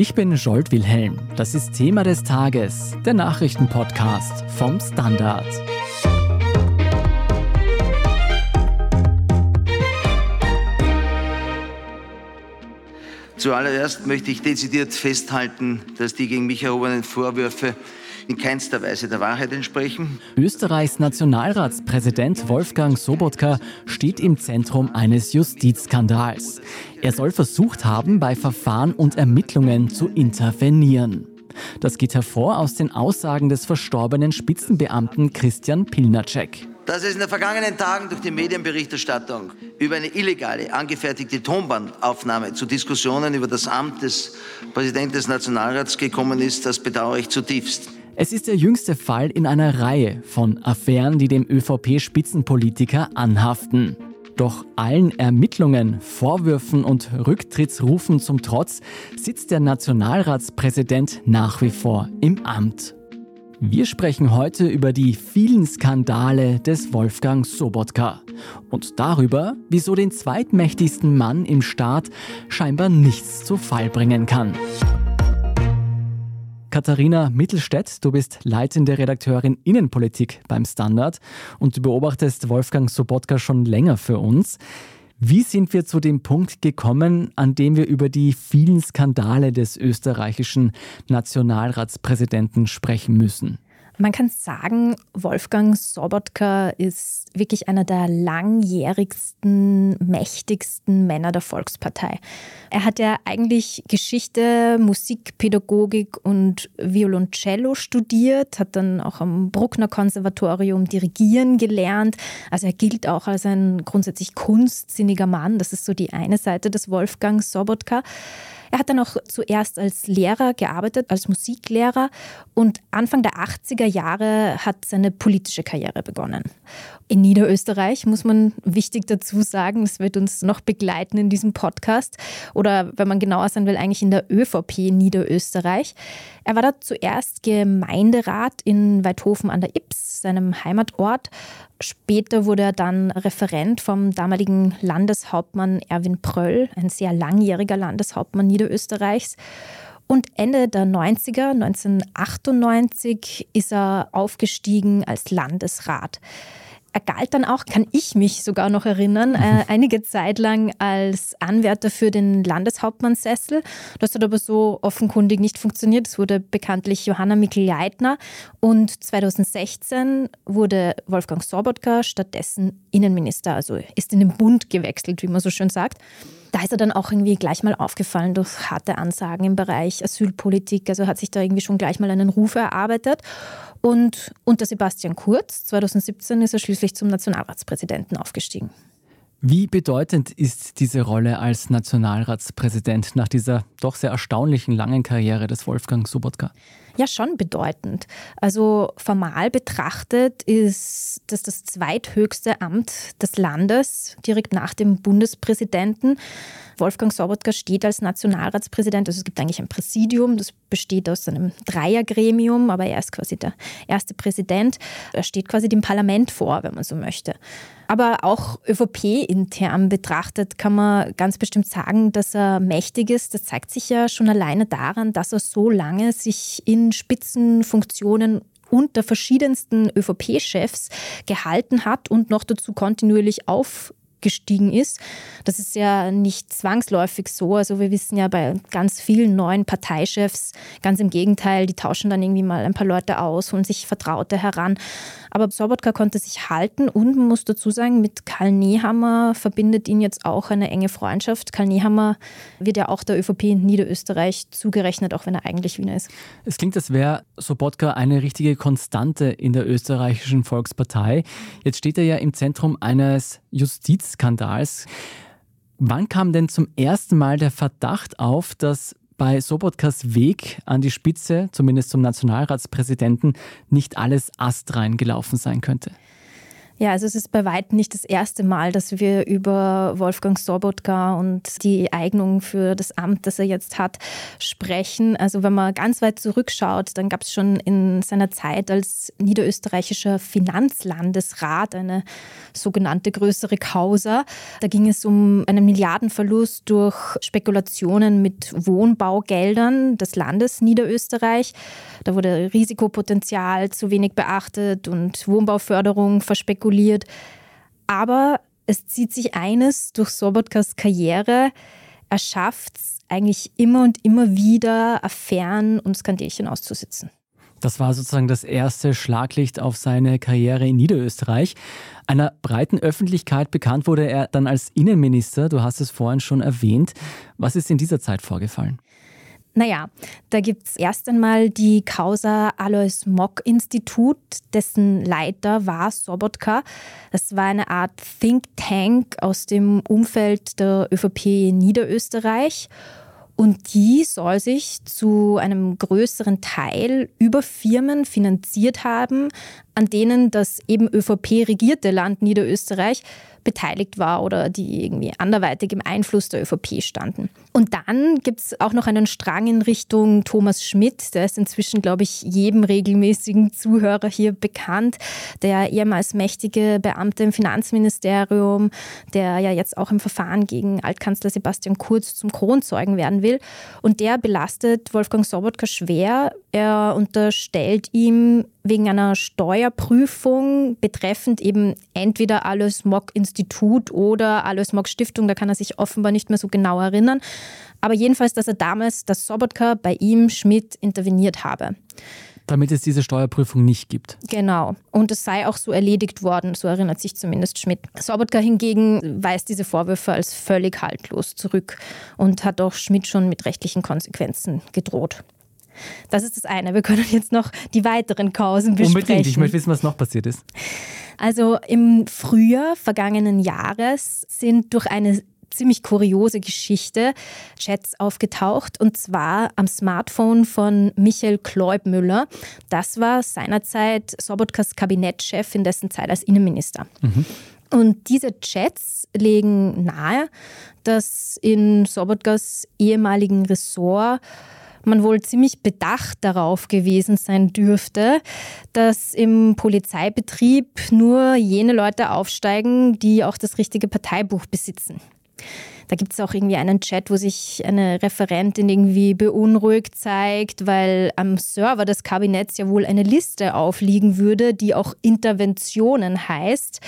Ich bin Jolt Wilhelm. Das ist Thema des Tages, der Nachrichtenpodcast vom Standard. Zuallererst möchte ich dezidiert festhalten, dass die gegen mich erhobenen Vorwürfe in keinster Weise der Wahrheit entsprechen. Österreichs Nationalratspräsident Wolfgang Sobotka steht im Zentrum eines Justizskandals. Er soll versucht haben, bei Verfahren und Ermittlungen zu intervenieren. Das geht hervor aus den Aussagen des verstorbenen Spitzenbeamten Christian Pilnacek. Dass es in den vergangenen Tagen durch die Medienberichterstattung über eine illegale, angefertigte Tonbandaufnahme zu Diskussionen über das Amt des Präsidenten des Nationalrats gekommen ist, das bedauere ich zutiefst. Es ist der jüngste Fall in einer Reihe von Affären, die dem ÖVP-Spitzenpolitiker anhaften. Doch allen Ermittlungen, Vorwürfen und Rücktrittsrufen zum Trotz sitzt der Nationalratspräsident nach wie vor im Amt. Wir sprechen heute über die vielen Skandale des Wolfgang Sobotka und darüber, wieso den zweitmächtigsten Mann im Staat scheinbar nichts zu Fall bringen kann. Katharina Mittelstädt, du bist leitende Redakteurin Innenpolitik beim Standard und du beobachtest Wolfgang Sobotka schon länger für uns. Wie sind wir zu dem Punkt gekommen, an dem wir über die vielen Skandale des österreichischen Nationalratspräsidenten sprechen müssen? Man kann sagen, Wolfgang Sobotka ist wirklich einer der langjährigsten, mächtigsten Männer der Volkspartei. Er hat ja eigentlich Geschichte, Musikpädagogik und Violoncello studiert, hat dann auch am Bruckner Konservatorium dirigieren gelernt. Also er gilt auch als ein grundsätzlich kunstsinniger Mann. Das ist so die eine Seite des Wolfgang Sobotka. Er hat dann auch zuerst als Lehrer gearbeitet, als Musiklehrer und Anfang der 80er Jahre hat seine politische Karriere begonnen. In Niederösterreich muss man wichtig dazu sagen, es wird uns noch begleiten in diesem Podcast oder wenn man genauer sein will, eigentlich in der ÖVP Niederösterreich. Er war da zuerst Gemeinderat in Weidhofen an der Ips, seinem Heimatort. Später wurde er dann Referent vom damaligen Landeshauptmann Erwin Pröll, ein sehr langjähriger Landeshauptmann Niederösterreichs. Und Ende der 90er, 1998, ist er aufgestiegen als Landesrat. Er galt dann auch, kann ich mich sogar noch erinnern, äh, einige Zeit lang als Anwärter für den Landeshauptmannsessel. Das hat aber so offenkundig nicht funktioniert. Es wurde bekanntlich Johanna Mikl-Leitner und 2016 wurde Wolfgang Sobotka stattdessen Innenminister, also ist in den Bund gewechselt, wie man so schön sagt. Da ist er dann auch irgendwie gleich mal aufgefallen durch harte Ansagen im Bereich Asylpolitik. Also hat sich da irgendwie schon gleich mal einen Ruf erarbeitet. Und unter Sebastian Kurz 2017 ist er schließlich zum Nationalratspräsidenten aufgestiegen. Wie bedeutend ist diese Rolle als Nationalratspräsident nach dieser doch sehr erstaunlichen langen Karriere des Wolfgang Sobotka? Ja, schon bedeutend. Also formal betrachtet ist das das zweithöchste Amt des Landes, direkt nach dem Bundespräsidenten. Wolfgang Sobotka steht als Nationalratspräsident, also es gibt eigentlich ein Präsidium, das besteht aus einem Dreiergremium, aber er ist quasi der erste Präsident. Er steht quasi dem Parlament vor, wenn man so möchte. Aber auch ÖVP-intern betrachtet kann man ganz bestimmt sagen, dass er mächtig ist. Das zeigt sich ja schon alleine daran, dass er so lange sich in Spitzenfunktionen unter verschiedensten ÖVP-Chefs gehalten hat und noch dazu kontinuierlich auf gestiegen ist. Das ist ja nicht zwangsläufig so. Also wir wissen ja bei ganz vielen neuen Parteichefs ganz im Gegenteil, die tauschen dann irgendwie mal ein paar Leute aus, holen sich Vertraute heran. Aber Sobotka konnte sich halten und man muss dazu sagen, mit Karl Nehammer verbindet ihn jetzt auch eine enge Freundschaft. Karl Nehammer wird ja auch der ÖVP in Niederösterreich zugerechnet, auch wenn er eigentlich Wiener ist. Es klingt, als wäre Sobotka eine richtige Konstante in der österreichischen Volkspartei. Jetzt steht er ja im Zentrum eines Justizskandals. Wann kam denn zum ersten Mal der Verdacht auf, dass bei Sobotkas Weg an die Spitze, zumindest zum Nationalratspräsidenten, nicht alles astrein gelaufen sein könnte? Ja, also es ist bei weitem nicht das erste Mal, dass wir über Wolfgang Sobotka und die Eignung für das Amt, das er jetzt hat, sprechen. Also wenn man ganz weit zurückschaut, dann gab es schon in seiner Zeit als niederösterreichischer Finanzlandesrat eine sogenannte größere Causa. Da ging es um einen Milliardenverlust durch Spekulationen mit Wohnbaugeldern des Landes Niederösterreich. Da wurde Risikopotenzial zu wenig beachtet und Wohnbauförderung verspekuliert spekuliert. Aber es zieht sich eines durch Sobotkas Karriere. Er schafft es eigentlich immer und immer wieder, Affären und Skandelchen auszusitzen. Das war sozusagen das erste Schlaglicht auf seine Karriere in Niederösterreich. Einer breiten Öffentlichkeit bekannt wurde er dann als Innenminister. Du hast es vorhin schon erwähnt. Was ist in dieser Zeit vorgefallen? Naja, da gibt es erst einmal die Causa Alois Mock Institut, dessen Leiter war Sobotka. Das war eine Art Think Tank aus dem Umfeld der ÖVP Niederösterreich. Und die soll sich zu einem größeren Teil über Firmen finanziert haben, an denen das eben ÖVP regierte Land Niederösterreich beteiligt war oder die irgendwie anderweitig im Einfluss der ÖVP standen. Und dann gibt es auch noch einen Strang in Richtung Thomas Schmidt, der ist inzwischen, glaube ich, jedem regelmäßigen Zuhörer hier bekannt, der ehemals mächtige Beamte im Finanzministerium, der ja jetzt auch im Verfahren gegen Altkanzler Sebastian Kurz zum Kronzeugen werden will. Und der belastet Wolfgang Sobotka schwer. Er unterstellt ihm wegen einer Steuerprüfung betreffend eben entweder Alois Mock Institut oder Alois Mock Stiftung, da kann er sich offenbar nicht mehr so genau erinnern. Aber jedenfalls, dass er damals, dass Sobotka bei ihm Schmidt interveniert habe. Damit es diese Steuerprüfung nicht gibt. Genau. Und es sei auch so erledigt worden, so erinnert sich zumindest Schmidt. Sobotka hingegen weist diese Vorwürfe als völlig haltlos zurück und hat auch Schmidt schon mit rechtlichen Konsequenzen gedroht. Das ist das eine. Wir können jetzt noch die weiteren Kausen besprechen. Unbedingt. Ich möchte wissen, was noch passiert ist. Also im Frühjahr vergangenen Jahres sind durch eine ziemlich kuriose Geschichte Chats aufgetaucht und zwar am Smartphone von Michael Kleubmüller. Das war seinerzeit Sobotkas Kabinettchef in dessen Zeit als Innenminister. Mhm. Und diese Chats legen nahe, dass in Sobotkas ehemaligen Ressort man wohl ziemlich bedacht darauf gewesen sein dürfte, dass im Polizeibetrieb nur jene Leute aufsteigen, die auch das richtige Parteibuch besitzen. Da gibt es auch irgendwie einen Chat, wo sich eine Referentin irgendwie beunruhigt zeigt, weil am Server des Kabinetts ja wohl eine Liste aufliegen würde, die auch Interventionen heißt.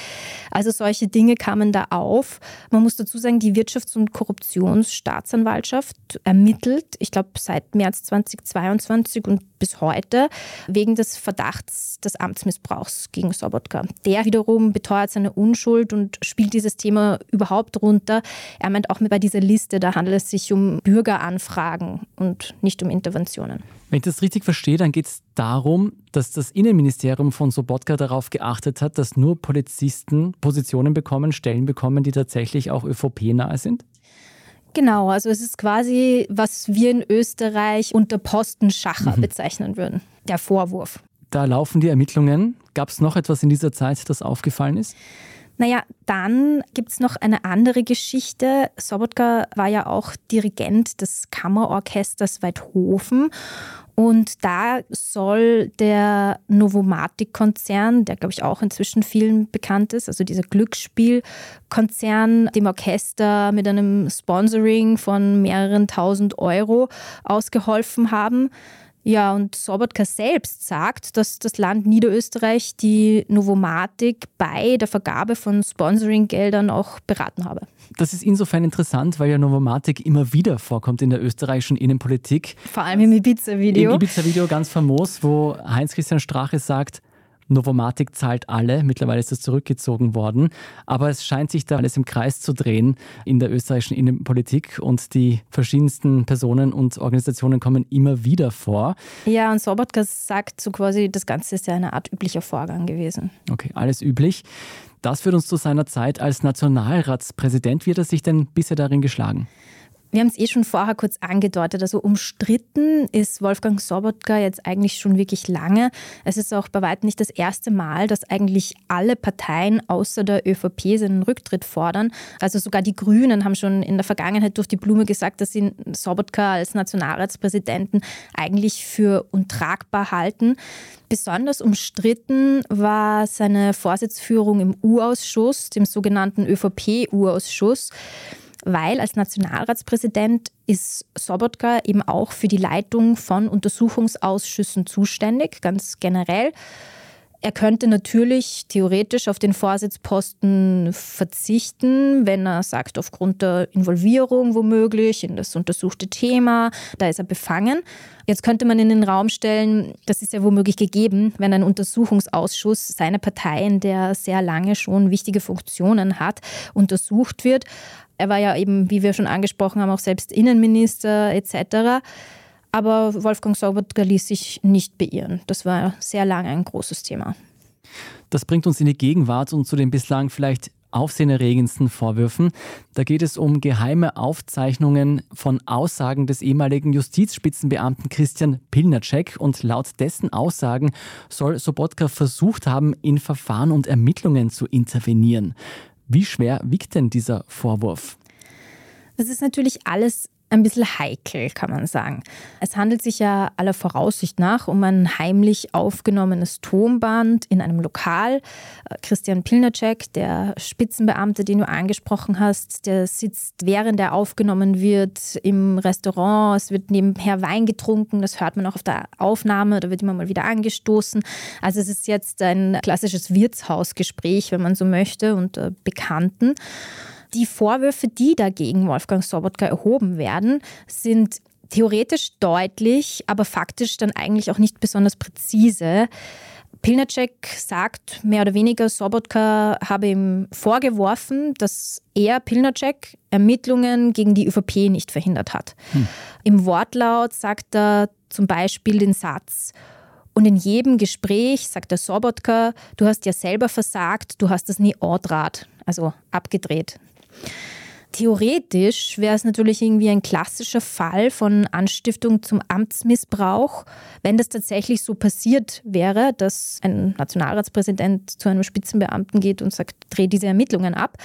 Also solche Dinge kamen da auf. Man muss dazu sagen, die Wirtschafts- und Korruptionsstaatsanwaltschaft ermittelt, ich glaube seit März 2022 und bis heute, wegen des Verdachts des Amtsmissbrauchs gegen Sobotka. Der wiederum beteuert seine Unschuld und spielt dieses Thema überhaupt runter. Er meint auch bei dieser Liste, da handelt es sich um Bürgeranfragen und nicht um Interventionen. Wenn ich das richtig verstehe, dann geht es darum, dass das Innenministerium von Sobotka darauf geachtet hat, dass nur Polizisten Positionen bekommen, Stellen bekommen, die tatsächlich auch ÖVP-nahe sind? Genau, also es ist quasi, was wir in Österreich unter Postenschacher mhm. bezeichnen würden, der Vorwurf. Da laufen die Ermittlungen. Gab es noch etwas in dieser Zeit, das aufgefallen ist? Naja, dann gibt es noch eine andere Geschichte. Sobotka war ja auch Dirigent des Kammerorchesters Weidhofen. Und da soll der Novomatic-Konzern, der glaube ich auch inzwischen vielen bekannt ist, also dieser Glücksspielkonzern, dem Orchester mit einem Sponsoring von mehreren tausend Euro ausgeholfen haben. Ja, und Sobotka selbst sagt, dass das Land Niederösterreich die Novomatik bei der Vergabe von Sponsoringgeldern auch beraten habe. Das ist insofern interessant, weil ja Novomatic immer wieder vorkommt in der österreichischen Innenpolitik. Vor allem im Ibiza-Video. Im Ibiza-Video ganz famos, wo Heinz-Christian Strache sagt, Novomatic zahlt alle. Mittlerweile ist das zurückgezogen worden. Aber es scheint sich da alles im Kreis zu drehen in der österreichischen Innenpolitik und die verschiedensten Personen und Organisationen kommen immer wieder vor. Ja, und Sobotka sagt so quasi, das Ganze ist ja eine Art üblicher Vorgang gewesen. Okay, alles üblich. Das führt uns zu seiner Zeit als Nationalratspräsident. Wie hat er sich denn bisher darin geschlagen? Wir haben es eh schon vorher kurz angedeutet. Also umstritten ist Wolfgang Sobotka jetzt eigentlich schon wirklich lange. Es ist auch bei weitem nicht das erste Mal, dass eigentlich alle Parteien außer der ÖVP seinen Rücktritt fordern. Also sogar die Grünen haben schon in der Vergangenheit durch die Blume gesagt, dass sie Sobotka als Nationalratspräsidenten eigentlich für untragbar halten. Besonders umstritten war seine Vorsitzführung im U-Ausschuss, dem sogenannten ÖVP-U-Ausschuss weil als Nationalratspräsident ist Sobotka eben auch für die Leitung von Untersuchungsausschüssen zuständig, ganz generell. Er könnte natürlich theoretisch auf den Vorsitzposten verzichten, wenn er sagt, aufgrund der Involvierung womöglich in das untersuchte Thema, da ist er befangen. Jetzt könnte man in den Raum stellen, das ist ja womöglich gegeben, wenn ein Untersuchungsausschuss seine Partei, in der sehr lange schon wichtige Funktionen hat, untersucht wird. Er war ja eben, wie wir schon angesprochen haben, auch selbst Innenminister etc. Aber Wolfgang Sobotka ließ sich nicht beirren. Das war sehr lange ein großes Thema. Das bringt uns in die Gegenwart und zu den bislang vielleicht aufsehenerregendsten Vorwürfen. Da geht es um geheime Aufzeichnungen von Aussagen des ehemaligen Justizspitzenbeamten Christian Pilnacek und laut dessen Aussagen soll Sobotka versucht haben, in Verfahren und Ermittlungen zu intervenieren. Wie schwer wiegt denn dieser Vorwurf? Das ist natürlich alles ein bisschen heikel, kann man sagen. Es handelt sich ja aller Voraussicht nach um ein heimlich aufgenommenes Tonband in einem Lokal. Äh, Christian Pilnacek, der Spitzenbeamte, den du angesprochen hast, der sitzt, während er aufgenommen wird, im Restaurant. Es wird nebenher Wein getrunken, das hört man auch auf der Aufnahme, da wird immer mal wieder angestoßen. Also es ist jetzt ein klassisches Wirtshausgespräch, wenn man so möchte, unter Bekannten. Die Vorwürfe, die dagegen Wolfgang Sobotka erhoben werden, sind theoretisch deutlich, aber faktisch dann eigentlich auch nicht besonders präzise. Pilnacek sagt mehr oder weniger, Sobotka habe ihm vorgeworfen, dass er, Pilnacek, Ermittlungen gegen die ÖVP nicht verhindert hat. Hm. Im Wortlaut sagt er zum Beispiel den Satz, und in jedem Gespräch sagt der Sobotka, du hast ja selber versagt, du hast das nie ordrat, also abgedreht. Theoretisch wäre es natürlich irgendwie ein klassischer Fall von Anstiftung zum Amtsmissbrauch, wenn das tatsächlich so passiert wäre, dass ein Nationalratspräsident zu einem Spitzenbeamten geht und sagt, dreh diese Ermittlungen ab.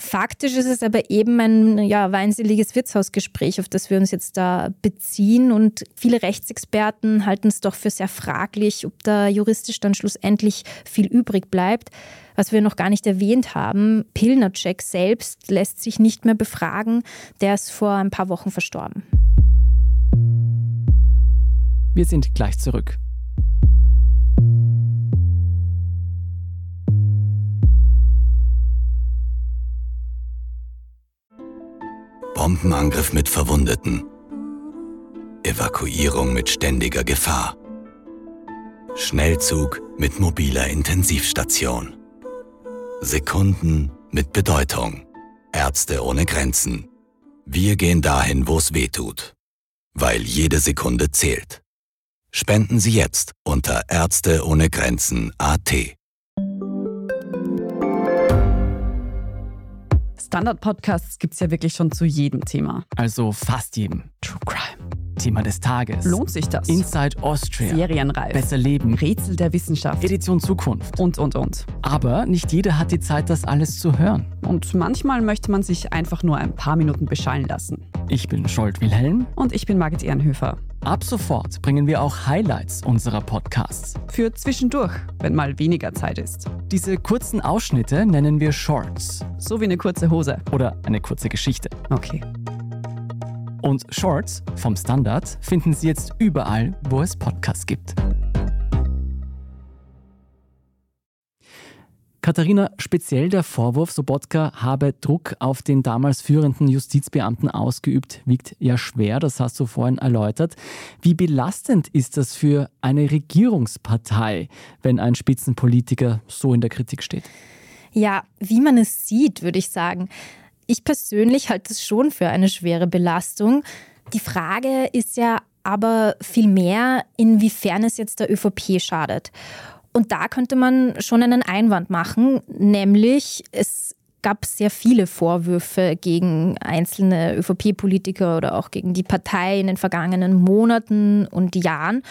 Faktisch ist es aber eben ein ja, weinseliges Wirtshausgespräch, auf das wir uns jetzt da beziehen. Und viele Rechtsexperten halten es doch für sehr fraglich, ob da juristisch dann schlussendlich viel übrig bleibt. Was wir noch gar nicht erwähnt haben, Pilnacek selbst lässt sich nicht mehr befragen. Der ist vor ein paar Wochen verstorben. Wir sind gleich zurück. Bombenangriff mit Verwundeten. Evakuierung mit ständiger Gefahr. Schnellzug mit mobiler Intensivstation. Sekunden mit Bedeutung. Ärzte ohne Grenzen. Wir gehen dahin, wo es weh tut. Weil jede Sekunde zählt. Spenden Sie jetzt unter Ärzte ohne Grenzen AT. Standard-Podcasts gibt es ja wirklich schon zu jedem Thema. Also fast jedem. True Crime. Thema des Tages. Lohnt sich das? Inside Austria. Serienreif. Besser Leben. Rätsel der Wissenschaft. Edition Zukunft. Und, und, und. Aber nicht jeder hat die Zeit, das alles zu hören. Und manchmal möchte man sich einfach nur ein paar Minuten beschallen lassen. Ich bin Scholt Wilhelm. Und ich bin Margit Ehrenhöfer. Ab sofort bringen wir auch Highlights unserer Podcasts. Für zwischendurch, wenn mal weniger Zeit ist. Diese kurzen Ausschnitte nennen wir Shorts. So wie eine kurze Hose. Oder eine kurze Geschichte. Okay. Und Shorts vom Standard finden Sie jetzt überall, wo es Podcasts gibt. Katharina, speziell der Vorwurf, Sobotka habe Druck auf den damals führenden Justizbeamten ausgeübt, wiegt ja schwer, das hast du vorhin erläutert. Wie belastend ist das für eine Regierungspartei, wenn ein Spitzenpolitiker so in der Kritik steht? Ja, wie man es sieht, würde ich sagen. Ich persönlich halte es schon für eine schwere Belastung. Die Frage ist ja aber vielmehr, inwiefern es jetzt der ÖVP schadet. Und da könnte man schon einen Einwand machen, nämlich es gab sehr viele Vorwürfe gegen einzelne ÖVP-Politiker oder auch gegen die Partei in den vergangenen Monaten und Jahren.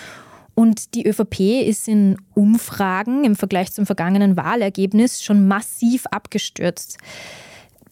Und die ÖVP ist in Umfragen im Vergleich zum vergangenen Wahlergebnis schon massiv abgestürzt.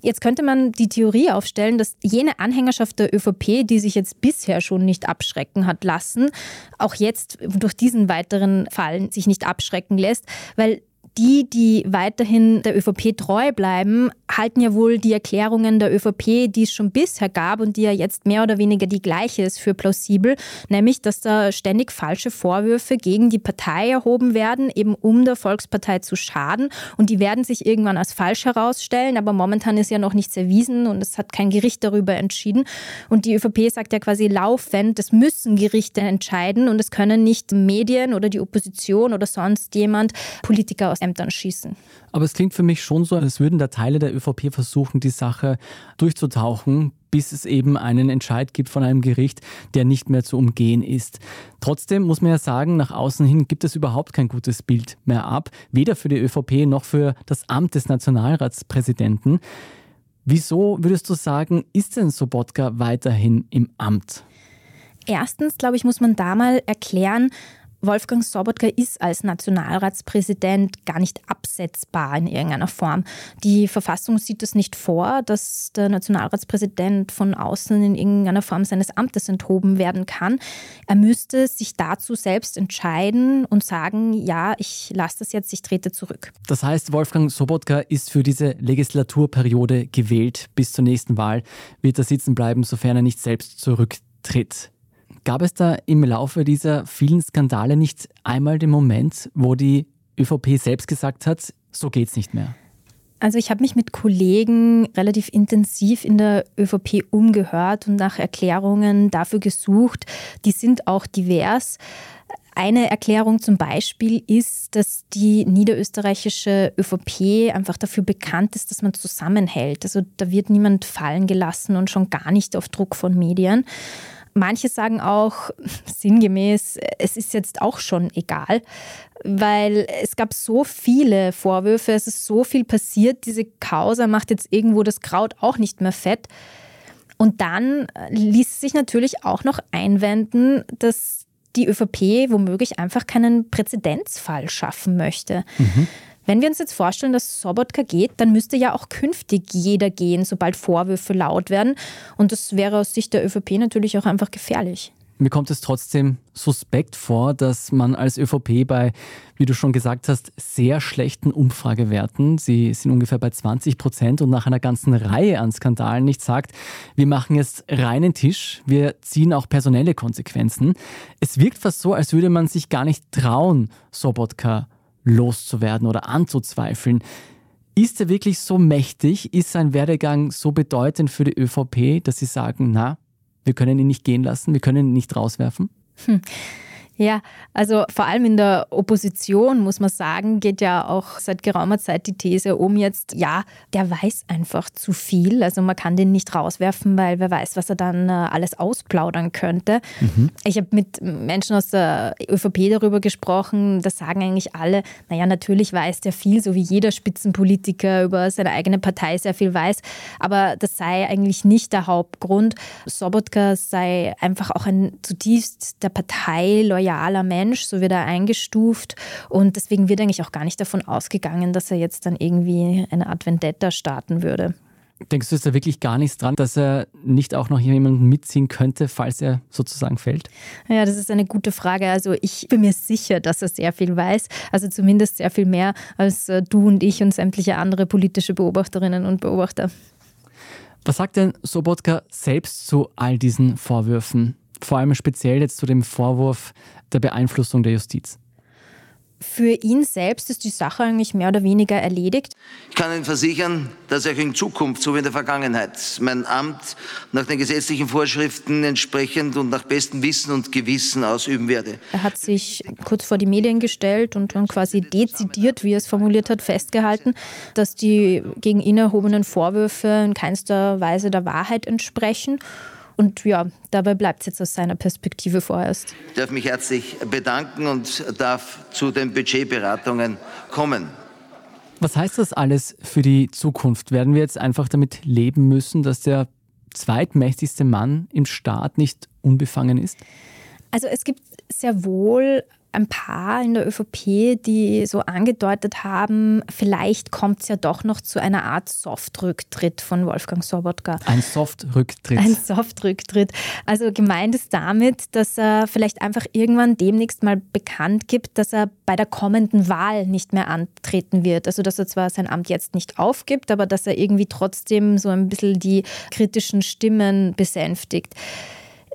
Jetzt könnte man die Theorie aufstellen, dass jene Anhängerschaft der ÖVP, die sich jetzt bisher schon nicht abschrecken hat lassen, auch jetzt durch diesen weiteren Fall sich nicht abschrecken lässt, weil die, die weiterhin der ÖVP treu bleiben, halten ja wohl die Erklärungen der ÖVP, die es schon bisher gab und die ja jetzt mehr oder weniger die gleiche ist, für plausibel, nämlich dass da ständig falsche Vorwürfe gegen die Partei erhoben werden, eben um der Volkspartei zu schaden. Und die werden sich irgendwann als falsch herausstellen, aber momentan ist ja noch nichts erwiesen und es hat kein Gericht darüber entschieden. Und die ÖVP sagt ja quasi laufend, das müssen Gerichte entscheiden und es können nicht Medien oder die Opposition oder sonst jemand Politiker aus Ämtern schießen. Aber es klingt für mich schon so, als würden da Teile der ÖVP versuchen, die Sache durchzutauchen, bis es eben einen Entscheid gibt von einem Gericht, der nicht mehr zu umgehen ist. Trotzdem muss man ja sagen, nach außen hin gibt es überhaupt kein gutes Bild mehr ab, weder für die ÖVP noch für das Amt des Nationalratspräsidenten. Wieso würdest du sagen, ist denn Sobotka weiterhin im Amt? Erstens, glaube ich, muss man da mal erklären, Wolfgang Sobotka ist als Nationalratspräsident gar nicht absetzbar in irgendeiner Form. Die Verfassung sieht es nicht vor, dass der Nationalratspräsident von außen in irgendeiner Form seines Amtes enthoben werden kann. Er müsste sich dazu selbst entscheiden und sagen, ja, ich lasse das jetzt, ich trete zurück. Das heißt, Wolfgang Sobotka ist für diese Legislaturperiode gewählt. Bis zur nächsten Wahl wird er sitzen bleiben, sofern er nicht selbst zurücktritt. Gab es da im Laufe dieser vielen Skandale nicht einmal den Moment, wo die ÖVP selbst gesagt hat, so geht's nicht mehr? Also ich habe mich mit Kollegen relativ intensiv in der ÖVP umgehört und nach Erklärungen dafür gesucht. Die sind auch divers. Eine Erklärung zum Beispiel ist, dass die niederösterreichische ÖVP einfach dafür bekannt ist, dass man zusammenhält. Also da wird niemand fallen gelassen und schon gar nicht auf Druck von Medien. Manche sagen auch sinngemäß, es ist jetzt auch schon egal, weil es gab so viele Vorwürfe, es ist so viel passiert, diese Causa macht jetzt irgendwo das Kraut auch nicht mehr fett. Und dann ließ sich natürlich auch noch einwenden, dass die ÖVP womöglich einfach keinen Präzedenzfall schaffen möchte. Mhm. Wenn wir uns jetzt vorstellen, dass Sobotka geht, dann müsste ja auch künftig jeder gehen, sobald Vorwürfe laut werden. Und das wäre aus Sicht der ÖVP natürlich auch einfach gefährlich. Mir kommt es trotzdem suspekt vor, dass man als ÖVP bei, wie du schon gesagt hast, sehr schlechten Umfragewerten, sie sind ungefähr bei 20 Prozent und nach einer ganzen Reihe an Skandalen nicht sagt, wir machen jetzt reinen Tisch, wir ziehen auch personelle Konsequenzen. Es wirkt fast so, als würde man sich gar nicht trauen, Sobotka loszuwerden oder anzuzweifeln. Ist er wirklich so mächtig? Ist sein Werdegang so bedeutend für die ÖVP, dass sie sagen, na, wir können ihn nicht gehen lassen, wir können ihn nicht rauswerfen? Hm. Ja, also vor allem in der Opposition, muss man sagen, geht ja auch seit geraumer Zeit die These um jetzt, ja, der weiß einfach zu viel. Also man kann den nicht rauswerfen, weil wer weiß, was er dann äh, alles ausplaudern könnte. Mhm. Ich habe mit Menschen aus der ÖVP darüber gesprochen, da sagen eigentlich alle, naja, natürlich weiß der viel, so wie jeder Spitzenpolitiker über seine eigene Partei sehr viel weiß, aber das sei eigentlich nicht der Hauptgrund. Sobotka sei einfach auch ein zutiefst der Partei loyal loyaler Mensch, so wird er eingestuft. Und deswegen wird eigentlich auch gar nicht davon ausgegangen, dass er jetzt dann irgendwie eine Art Vendetta starten würde. Denkst du, ist da wirklich gar nichts dran, dass er nicht auch noch jemanden mitziehen könnte, falls er sozusagen fällt? Ja, das ist eine gute Frage. Also ich bin mir sicher, dass er sehr viel weiß. Also zumindest sehr viel mehr als äh, du und ich und sämtliche andere politische Beobachterinnen und Beobachter. Was sagt denn Sobotka selbst zu all diesen Vorwürfen? Vor allem speziell jetzt zu dem Vorwurf der Beeinflussung der Justiz? Für ihn selbst ist die Sache eigentlich mehr oder weniger erledigt. Ich kann Ihnen versichern, dass ich in Zukunft, so wie in der Vergangenheit, mein Amt nach den gesetzlichen Vorschriften entsprechend und nach bestem Wissen und Gewissen ausüben werde. Er hat sich kurz vor die Medien gestellt und dann quasi dezidiert, wie er es formuliert hat, festgehalten, dass die gegen ihn erhobenen Vorwürfe in keinster Weise der Wahrheit entsprechen. Und ja, dabei bleibt es jetzt aus seiner Perspektive vorerst. Ich darf mich herzlich bedanken und darf zu den Budgetberatungen kommen. Was heißt das alles für die Zukunft? Werden wir jetzt einfach damit leben müssen, dass der zweitmächtigste Mann im Staat nicht unbefangen ist? Also es gibt sehr wohl ein paar in der ÖVP, die so angedeutet haben, vielleicht kommt es ja doch noch zu einer Art Soft-Rücktritt von Wolfgang Sobotka. Ein Soft-Rücktritt. Ein Soft-Rücktritt. Also gemeint ist damit, dass er vielleicht einfach irgendwann demnächst mal bekannt gibt, dass er bei der kommenden Wahl nicht mehr antreten wird. Also dass er zwar sein Amt jetzt nicht aufgibt, aber dass er irgendwie trotzdem so ein bisschen die kritischen Stimmen besänftigt.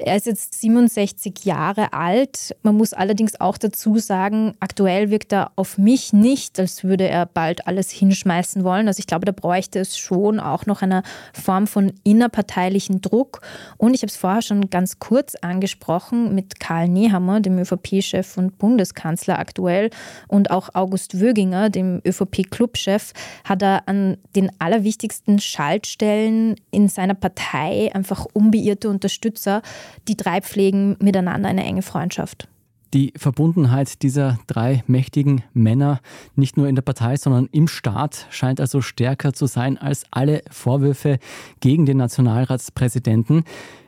Er ist jetzt 67 Jahre alt. Man muss allerdings auch dazu sagen, aktuell wirkt er auf mich nicht, als würde er bald alles hinschmeißen wollen. Also ich glaube, da bräuchte es schon auch noch eine Form von innerparteilichen Druck. Und ich habe es vorher schon ganz kurz angesprochen mit Karl Nehammer, dem ÖVP-Chef und Bundeskanzler aktuell, und auch August Wöginger, dem ÖVP-Clubchef, hat er an den allerwichtigsten Schaltstellen in seiner Partei einfach unbeirrte Unterstützer die drei pflegen miteinander eine enge Freundschaft. Die Verbundenheit dieser drei mächtigen Männer, nicht nur in der Partei, sondern im Staat, scheint also stärker zu sein als alle Vorwürfe gegen den Nationalratspräsidenten.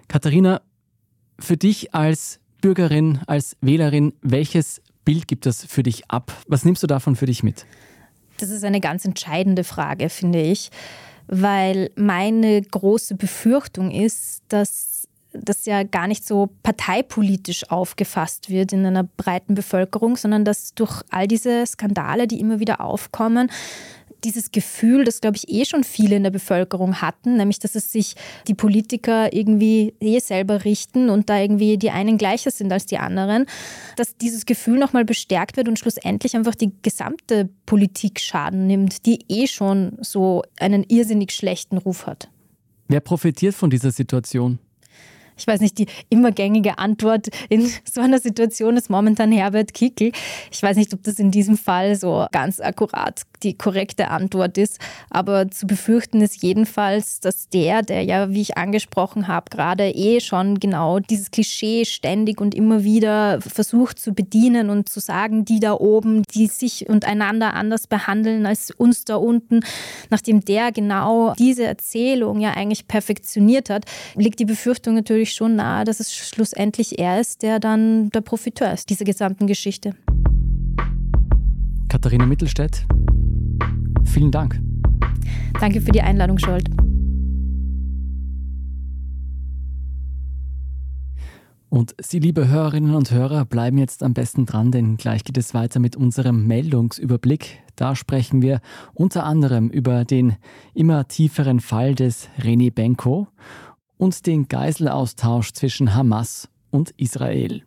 Katharina, für dich als Bürgerin, als Wählerin, welches Bild gibt das für dich ab? Was nimmst du davon für dich mit? Das ist eine ganz entscheidende Frage, finde ich, weil meine große Befürchtung ist, dass das ja gar nicht so parteipolitisch aufgefasst wird in einer breiten Bevölkerung, sondern dass durch all diese Skandale, die immer wieder aufkommen, dieses Gefühl, das glaube ich eh schon viele in der Bevölkerung hatten, nämlich dass es sich die Politiker irgendwie eh selber richten und da irgendwie die einen gleicher sind als die anderen, dass dieses Gefühl nochmal bestärkt wird und schlussendlich einfach die gesamte Politik Schaden nimmt, die eh schon so einen irrsinnig schlechten Ruf hat. Wer profitiert von dieser Situation? Ich weiß nicht, die immer gängige Antwort in so einer Situation ist momentan Herbert Kickel. Ich weiß nicht, ob das in diesem Fall so ganz akkurat die korrekte Antwort ist, aber zu befürchten ist jedenfalls, dass der, der ja, wie ich angesprochen habe, gerade eh schon genau dieses Klischee ständig und immer wieder versucht zu bedienen und zu sagen, die da oben, die sich und einander anders behandeln als uns da unten, nachdem der genau diese Erzählung ja eigentlich perfektioniert hat, liegt die Befürchtung natürlich, natürlich schon nahe, dass es schlussendlich er ist, der dann der Profiteur ist, dieser gesamten Geschichte. Katharina Mittelstädt, vielen Dank. Danke für die Einladung, Scholt. Und Sie, liebe Hörerinnen und Hörer, bleiben jetzt am besten dran, denn gleich geht es weiter mit unserem Meldungsüberblick. Da sprechen wir unter anderem über den immer tieferen Fall des René Benko und den Geiselaustausch zwischen Hamas und Israel.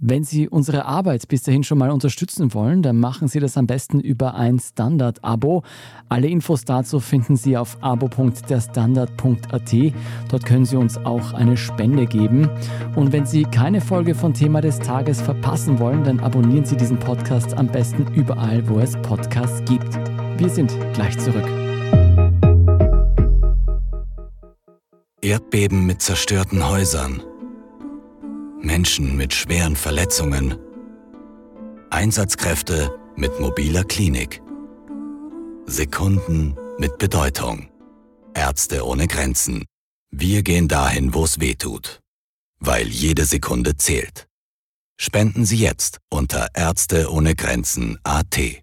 Wenn Sie unsere Arbeit bis dahin schon mal unterstützen wollen, dann machen Sie das am besten über ein Standard-Abo. Alle Infos dazu finden Sie auf abo.derstandard.at. Dort können Sie uns auch eine Spende geben. Und wenn Sie keine Folge von Thema des Tages verpassen wollen, dann abonnieren Sie diesen Podcast am besten überall, wo es Podcasts gibt. Wir sind gleich zurück. Erdbeben mit zerstörten Häusern. Menschen mit schweren Verletzungen. Einsatzkräfte mit mobiler Klinik. Sekunden mit Bedeutung. Ärzte ohne Grenzen. Wir gehen dahin, wo es weh tut. Weil jede Sekunde zählt. Spenden Sie jetzt unter Ärzte ohne Grenzen AT.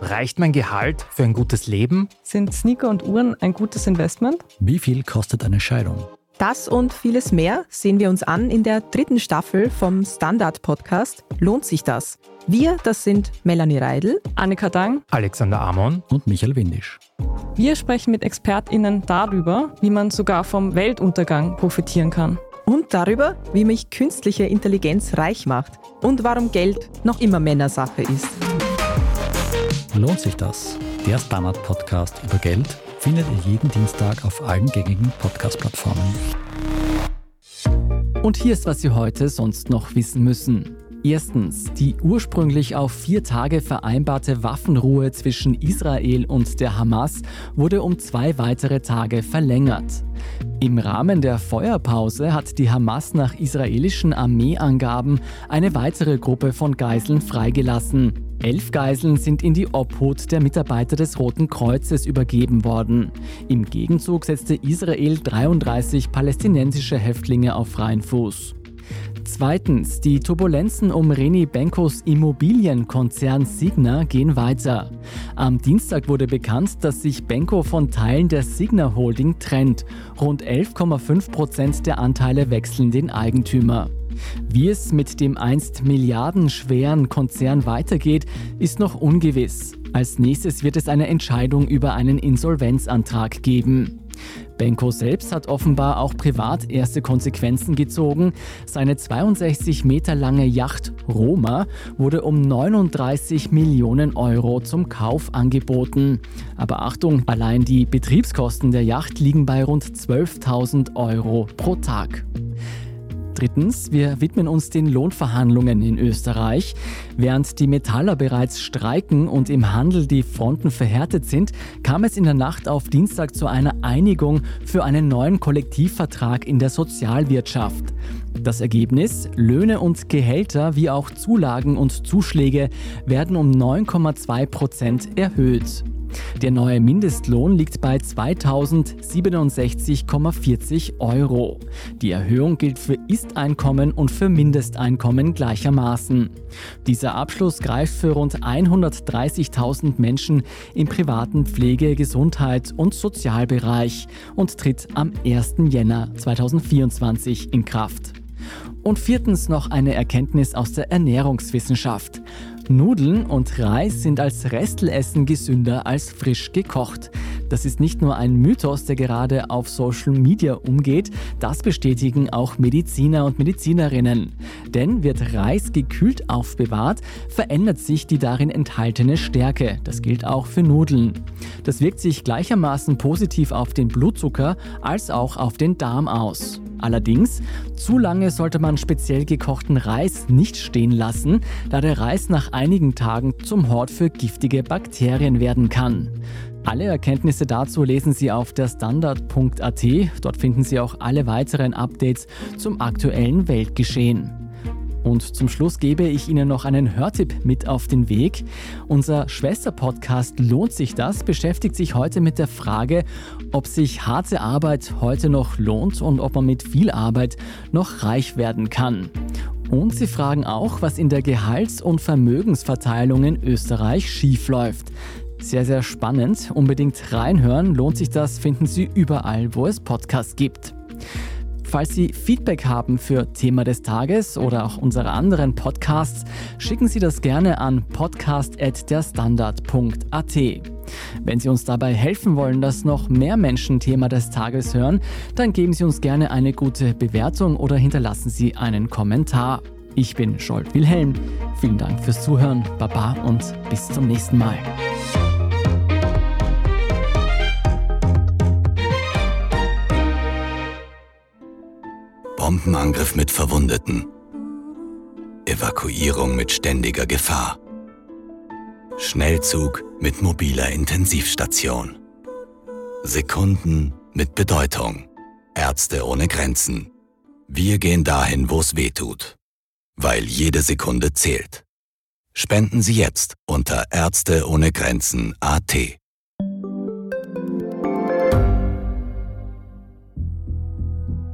Reicht mein Gehalt für ein gutes Leben? Sind Sneaker und Uhren ein gutes Investment? Wie viel kostet eine Scheidung? Das und vieles mehr sehen wir uns an in der dritten Staffel vom Standard-Podcast Lohnt sich das? Wir, das sind Melanie Reidel, Annika Dang, Alexander Amon und Michael Windisch. Wir sprechen mit ExpertInnen darüber, wie man sogar vom Weltuntergang profitieren kann. Und darüber, wie mich künstliche Intelligenz reich macht und warum Geld noch immer Männersache ist. Lohnt sich das? Der Standard-Podcast über Geld findet ihr jeden Dienstag auf allen gängigen Podcast-Plattformen. Und hier ist, was Sie heute sonst noch wissen müssen. Erstens, die ursprünglich auf vier Tage vereinbarte Waffenruhe zwischen Israel und der Hamas wurde um zwei weitere Tage verlängert. Im Rahmen der Feuerpause hat die Hamas nach israelischen Armeeangaben eine weitere Gruppe von Geiseln freigelassen. Elf Geiseln sind in die Obhut der Mitarbeiter des Roten Kreuzes übergeben worden. Im Gegenzug setzte Israel 33 palästinensische Häftlinge auf freien Fuß. Zweitens, die Turbulenzen um Reni Benkos Immobilienkonzern Signa gehen weiter. Am Dienstag wurde bekannt, dass sich Benko von Teilen der Signa Holding trennt. Rund 11,5 Prozent der Anteile wechseln den Eigentümer. Wie es mit dem einst milliardenschweren Konzern weitergeht, ist noch ungewiss. Als nächstes wird es eine Entscheidung über einen Insolvenzantrag geben. Benko selbst hat offenbar auch privat erste Konsequenzen gezogen. Seine 62 Meter lange Yacht Roma wurde um 39 Millionen Euro zum Kauf angeboten. Aber Achtung, allein die Betriebskosten der Yacht liegen bei rund 12.000 Euro pro Tag. Drittens, wir widmen uns den Lohnverhandlungen in Österreich. Während die Metaller bereits streiken und im Handel die Fronten verhärtet sind, kam es in der Nacht auf Dienstag zu einer Einigung für einen neuen Kollektivvertrag in der Sozialwirtschaft. Das Ergebnis, Löhne und Gehälter wie auch Zulagen und Zuschläge werden um 9,2 Prozent erhöht. Der neue Mindestlohn liegt bei 2067,40 Euro. Die Erhöhung gilt für Ist-Einkommen und für Mindesteinkommen gleichermaßen. Dieser Abschluss greift für rund 130.000 Menschen im privaten Pflege-, Gesundheit- und Sozialbereich und tritt am 1. Jänner 2024 in Kraft. Und viertens noch eine Erkenntnis aus der Ernährungswissenschaft. Nudeln und Reis sind als Restelessen gesünder als frisch gekocht. Das ist nicht nur ein Mythos, der gerade auf Social Media umgeht, das bestätigen auch Mediziner und Medizinerinnen. Denn wird Reis gekühlt aufbewahrt, verändert sich die darin enthaltene Stärke. Das gilt auch für Nudeln. Das wirkt sich gleichermaßen positiv auf den Blutzucker als auch auf den Darm aus. Allerdings, zu lange sollte man speziell gekochten Reis nicht stehen lassen, da der Reis nach einigen Tagen zum Hort für giftige Bakterien werden kann. Alle Erkenntnisse dazu lesen Sie auf der Standard.at. Dort finden Sie auch alle weiteren Updates zum aktuellen Weltgeschehen. Und zum Schluss gebe ich Ihnen noch einen Hörtipp mit auf den Weg. Unser Schwesterpodcast Lohnt sich das beschäftigt sich heute mit der Frage, ob sich harte Arbeit heute noch lohnt und ob man mit viel Arbeit noch reich werden kann. Und sie fragen auch, was in der Gehalts- und Vermögensverteilung in Österreich schiefläuft. Sehr, sehr spannend. Unbedingt reinhören. Lohnt sich das, finden Sie überall, wo es Podcasts gibt. Falls Sie Feedback haben für Thema des Tages oder auch unsere anderen Podcasts, schicken Sie das gerne an podcast.derstandard.at. Wenn Sie uns dabei helfen wollen, dass noch mehr Menschen Thema des Tages hören, dann geben Sie uns gerne eine gute Bewertung oder hinterlassen Sie einen Kommentar. Ich bin Scholt Wilhelm. Vielen Dank fürs Zuhören. Baba und bis zum nächsten Mal. Bombenangriff mit Verwundeten. Evakuierung mit ständiger Gefahr. Schnellzug mit mobiler Intensivstation. Sekunden mit Bedeutung. Ärzte ohne Grenzen. Wir gehen dahin, wo es weh tut. Weil jede Sekunde zählt. Spenden Sie jetzt unter Ärzte ohne Grenzen AT.